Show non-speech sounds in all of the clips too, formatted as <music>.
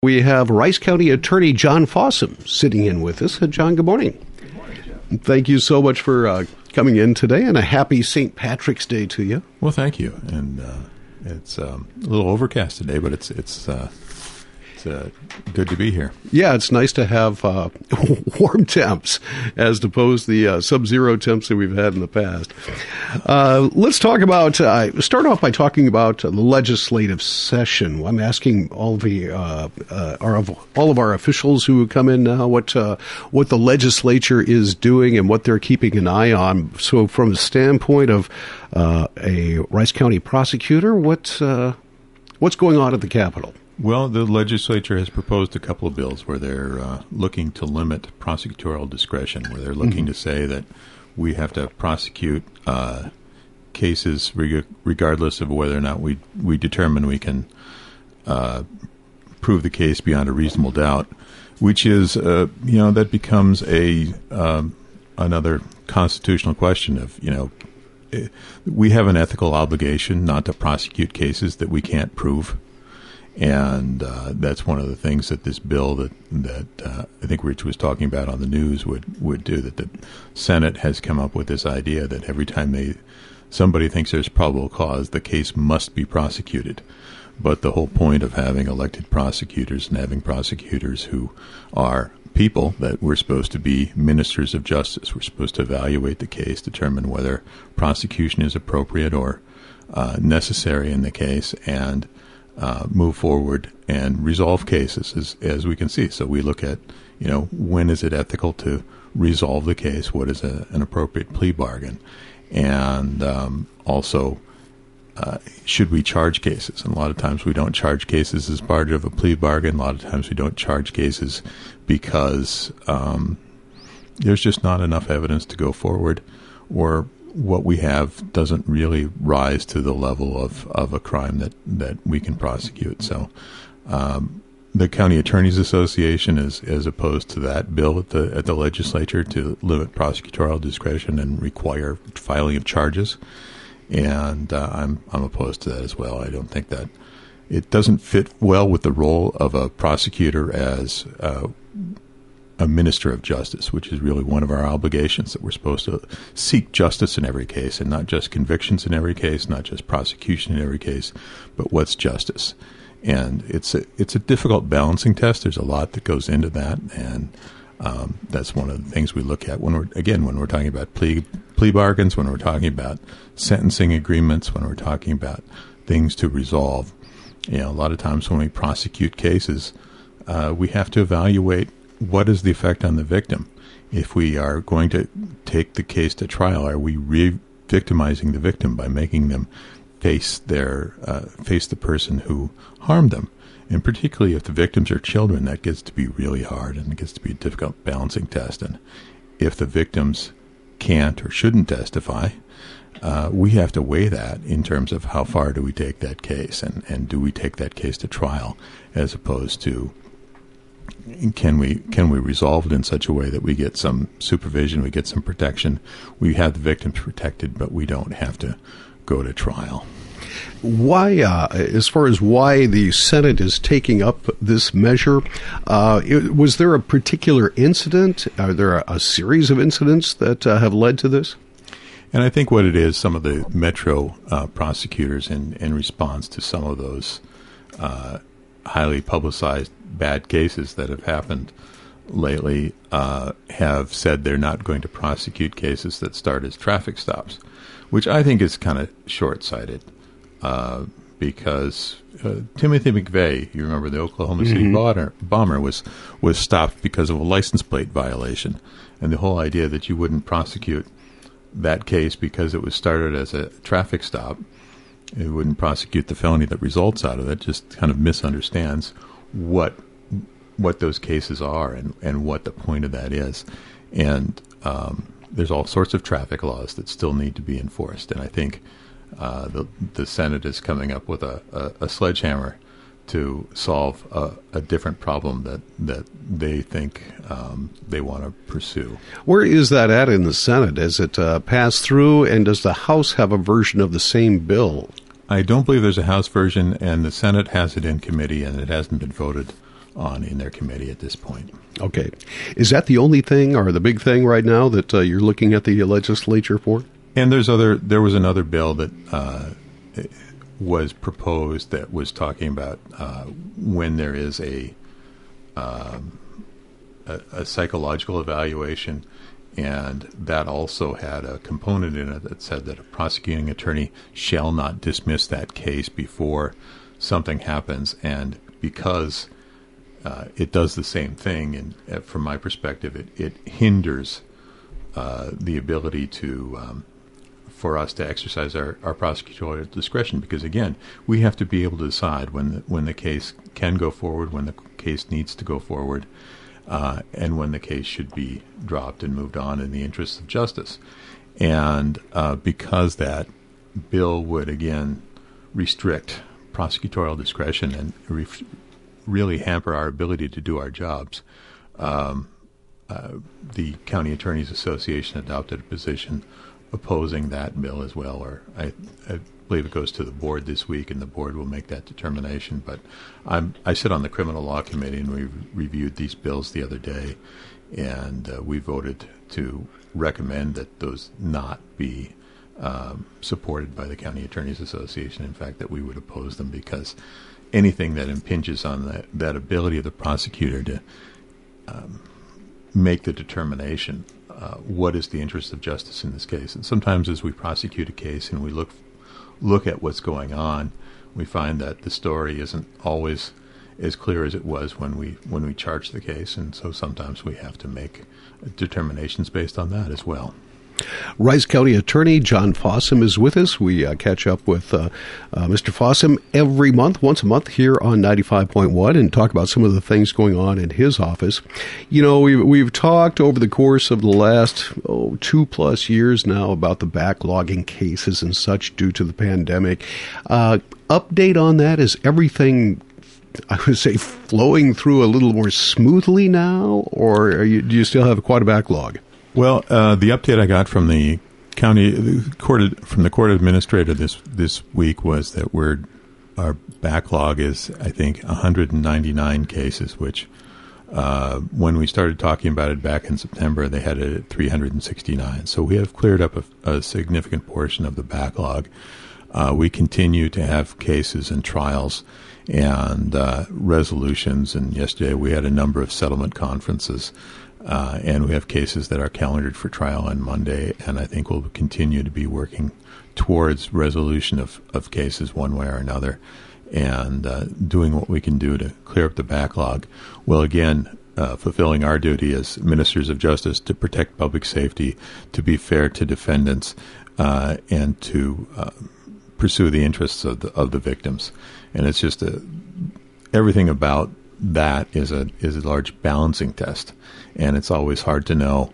We have Rice County Attorney John Fossum sitting in with us. Uh, John, good morning. Good morning, Jeff. Thank you so much for uh, coming in today, and a happy St. Patrick's Day to you. Well, thank you. And uh, it's um, a little overcast today, but it's it's uh, it's uh, good to be here. Yeah, it's nice to have uh, <laughs> warm temps as opposed to the uh, sub-zero temps that we've had in the past. Uh, let's talk about. Uh, start off by talking about the legislative session. I'm asking all of the uh, our, all of our officials who come in now what what the legislature is doing and what they're keeping an eye on. So, from the standpoint of a Rice County prosecutor, what what's going on at the Capitol? Well, the legislature has proposed a couple of bills where they're uh, looking to limit prosecutorial discretion, where they're looking mm-hmm. to say that we have to prosecute uh, cases reg- regardless of whether or not we we determine we can uh, prove the case beyond a reasonable doubt, which is uh, you know that becomes a um, another constitutional question of you know we have an ethical obligation not to prosecute cases that we can't prove and uh, that's one of the things that this bill that that uh, I think Rich was talking about on the news would would do. That the Senate has come up with this idea that every time they somebody thinks there's probable cause, the case must be prosecuted. But the whole point of having elected prosecutors and having prosecutors who are people that we're supposed to be ministers of justice, we're supposed to evaluate the case, determine whether prosecution is appropriate or uh, necessary in the case, and uh, move forward and resolve cases as, as we can see. So we look at, you know, when is it ethical to resolve the case? What is a, an appropriate plea bargain? And um, also, uh, should we charge cases? And a lot of times we don't charge cases as part of a plea bargain. A lot of times we don't charge cases because um, there's just not enough evidence to go forward, or what we have doesn't really rise to the level of, of a crime that, that we can prosecute. So, um, the County Attorneys Association is, is opposed to that bill at the at the legislature to limit prosecutorial discretion and require filing of charges, and uh, I'm I'm opposed to that as well. I don't think that it doesn't fit well with the role of a prosecutor as uh, a minister of justice, which is really one of our obligations that we're supposed to seek justice in every case and not just convictions in every case, not just prosecution in every case, but what's justice. And it's a, it's a difficult balancing test. There's a lot that goes into that, and um, that's one of the things we look at when we're again when we're talking about plea plea bargains, when we're talking about sentencing agreements, when we're talking about things to resolve. You know, a lot of times when we prosecute cases, uh, we have to evaluate what is the effect on the victim? If we are going to take the case to trial, are we re-victimizing the victim by making them face their uh, face the person who harmed them? And particularly if the victims are children, that gets to be really hard and it gets to be a difficult balancing test. And if the victims can't or shouldn't testify, uh, we have to weigh that in terms of how far do we take that case and, and do we take that case to trial as opposed to can we can we resolve it in such a way that we get some supervision, we get some protection, we have the victims protected, but we don't have to go to trial. Why, uh, as far as why the Senate is taking up this measure, uh, it, was there a particular incident? Are there a, a series of incidents that uh, have led to this? And I think what it is, some of the metro uh, prosecutors, in, in response to some of those uh, highly publicized bad cases that have happened lately uh, have said they're not going to prosecute cases that start as traffic stops, which I think is kind of short sighted uh, because uh, Timothy McVeigh, you remember the Oklahoma City mm-hmm. bomber, bomber, was, was stopped because of a license plate violation. And the whole idea that you wouldn't prosecute that case because it was started as a traffic stop, it wouldn't prosecute the felony that results out of it, just kind of misunderstands what what those cases are and, and what the point of that is. And um, there's all sorts of traffic laws that still need to be enforced. And I think uh, the, the Senate is coming up with a, a, a sledgehammer to solve a, a, different problem that, that they think um, they want to pursue. Where is that at in the Senate? Has it uh, passed through, and does the House have a version of the same bill? I don't believe there's a House version, and the Senate has it in committee, and it hasn't been voted on in their committee at this point. Okay. Is that the only thing or the big thing right now that uh, you're looking at the legislature for? And there's other. There was another bill that uh, was proposed that was talking about uh, when there is a, um, a, a psychological evaluation, and that also had a component in it that said that a prosecuting attorney shall not dismiss that case before something happens, and because uh, it does the same thing, and uh, from my perspective, it, it hinders uh, the ability to um, for us to exercise our, our prosecutorial discretion because again we have to be able to decide when the, when the case can go forward when the case needs to go forward uh, and when the case should be dropped and moved on in the interests of justice. And uh, because that bill would again restrict prosecutorial discretion and re- really hamper our ability to do our jobs um, uh, the County Attorneys Association adopted a position opposing that bill as well, or I, I, believe it goes to the board this week, and the board will make that determination. But I'm, I sit on the criminal law committee, and we reviewed these bills the other day, and uh, we voted to recommend that those not be um, supported by the County Attorneys Association. In fact, that we would oppose them because anything that impinges on that, that ability of the prosecutor to um, make the determination what is the interest of justice in this case. And sometimes, as we prosecute a case and we look look at what's going on, we find that the story isn't always as clear as it was when we when we charged the case, and so sometimes we have to make determinations based on that as well. Rice County Attorney John Fossum is with us. We uh, catch up with uh, uh, Mr. Fossum every month, once a month, here on 95.1 and talk about some of the things going on in his office. You know, we've, we've talked over the course of the last oh, two plus years now about the backlogging cases and such due to the pandemic. Uh, update on that? Is everything I would say flowing through a little more smoothly now, or you, do you still have quite a backlog? Well, uh, the update I got from the county the court from the court administrator this this week was that we're our backlog is I think 199 cases, which uh, when we started talking about it back in September, they had it at 369. So we have cleared up a, a significant portion of the backlog. Uh, we continue to have cases and trials and uh, resolutions. And yesterday we had a number of settlement conferences uh, and we have cases that are calendared for trial on Monday, and I think we'll continue to be working towards resolution of, of cases one way or another and uh, doing what we can do to clear up the backlog. Well, again, uh, fulfilling our duty as ministers of justice to protect public safety, to be fair to defendants, uh, and to uh, pursue the interests of the, of the victims. And it's just a, everything about that is a is a large balancing test and it's always hard to know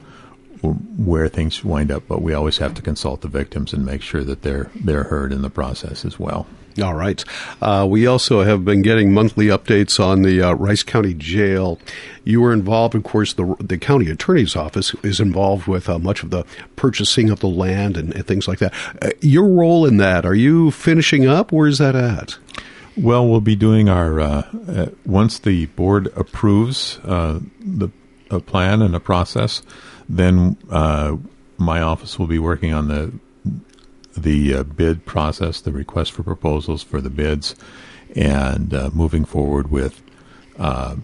where things wind up, but we always have to consult the victims and make sure that they're they're heard in the process as well. All right. Uh, we also have been getting monthly updates on the uh, Rice County Jail. You were involved, of course, the, the county attorney's office is involved with uh, much of the purchasing of the land and, and things like that. Uh, your role in that, are you finishing up? Where is that at? Well, we'll be doing our, uh, uh, once the board approves the a plan and a process, then uh, my office will be working on the the uh, bid process, the request for proposals for the bids, and uh, moving forward with uh,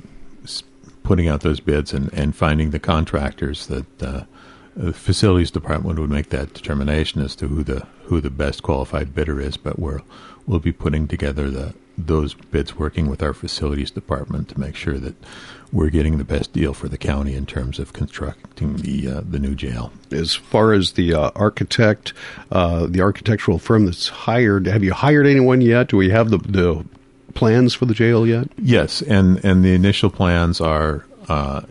putting out those bids and, and finding the contractors that uh, the facilities department would make that determination as to who the who the best qualified bidder is. But we're we'll be putting together the those bids working with our facilities department to make sure that we're getting the best deal for the county in terms of constructing the uh, the new jail. As far as the uh, architect, uh, the architectural firm that's hired, have you hired anyone yet? Do we have the, the plans for the jail yet? Yes, and and the initial plans are uh,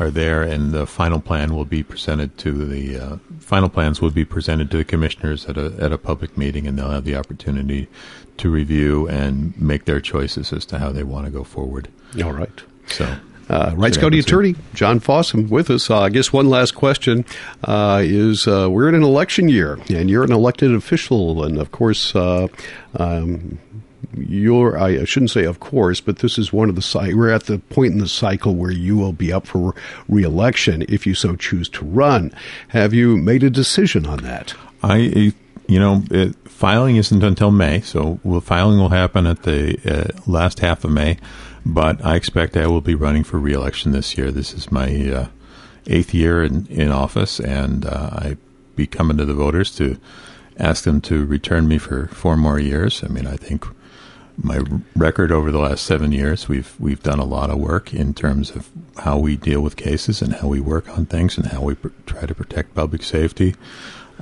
are there, and the final plan will be presented to the uh, final plans will be presented to the commissioners at a at a public meeting, and they'll have the opportunity to review and make their choices as to how they want to go forward. All right. So. Uh, Rice County Attorney John Fossum with us. Uh, I guess one last question uh, is: uh, We're in an election year, and you're an elected official, and of course, uh, um, you're, I shouldn't say of course, but this is one of the, we're at the point in the cycle where you will be up for reelection if you so choose to run. Have you made a decision on that? I, you know, it, filing isn't until May, so we'll, filing will happen at the uh, last half of May. But I expect I will be running for reelection this year. This is my uh, eighth year in, in office, and uh, I be coming to the voters to ask them to return me for four more years. I mean, I think my record over the last seven years, we've we've done a lot of work in terms of how we deal with cases and how we work on things and how we pr- try to protect public safety.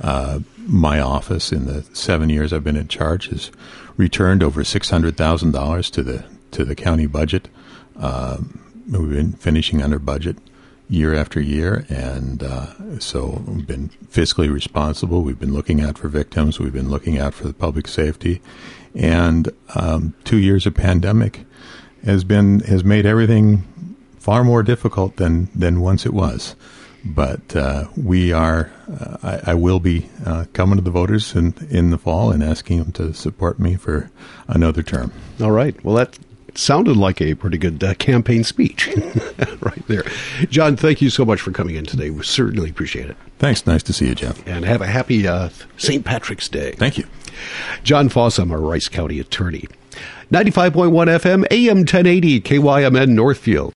Uh, my office, in the seven years I've been in charge, has returned over six hundred thousand dollars to the to the county budget. Uh, we've been finishing under budget year after year, and uh, so we've been fiscally responsible. We've been looking out for victims. We've been looking out for the public safety, and um, two years of pandemic has been has made everything far more difficult than than once it was. But uh, we are. Uh, I, I, will be uh, coming to the voters in in the fall and asking them to support me for another term. All right. Well, that sounded like a pretty good uh, campaign speech <laughs> right there. John, thank you so much for coming in today. We certainly appreciate it. Thanks. Nice to see you, Jeff. And have a happy uh, St. Patrick's Day. Thank you. John Fossum, our Rice County attorney. 95.1 FM, AM 1080, KYMN Northfield.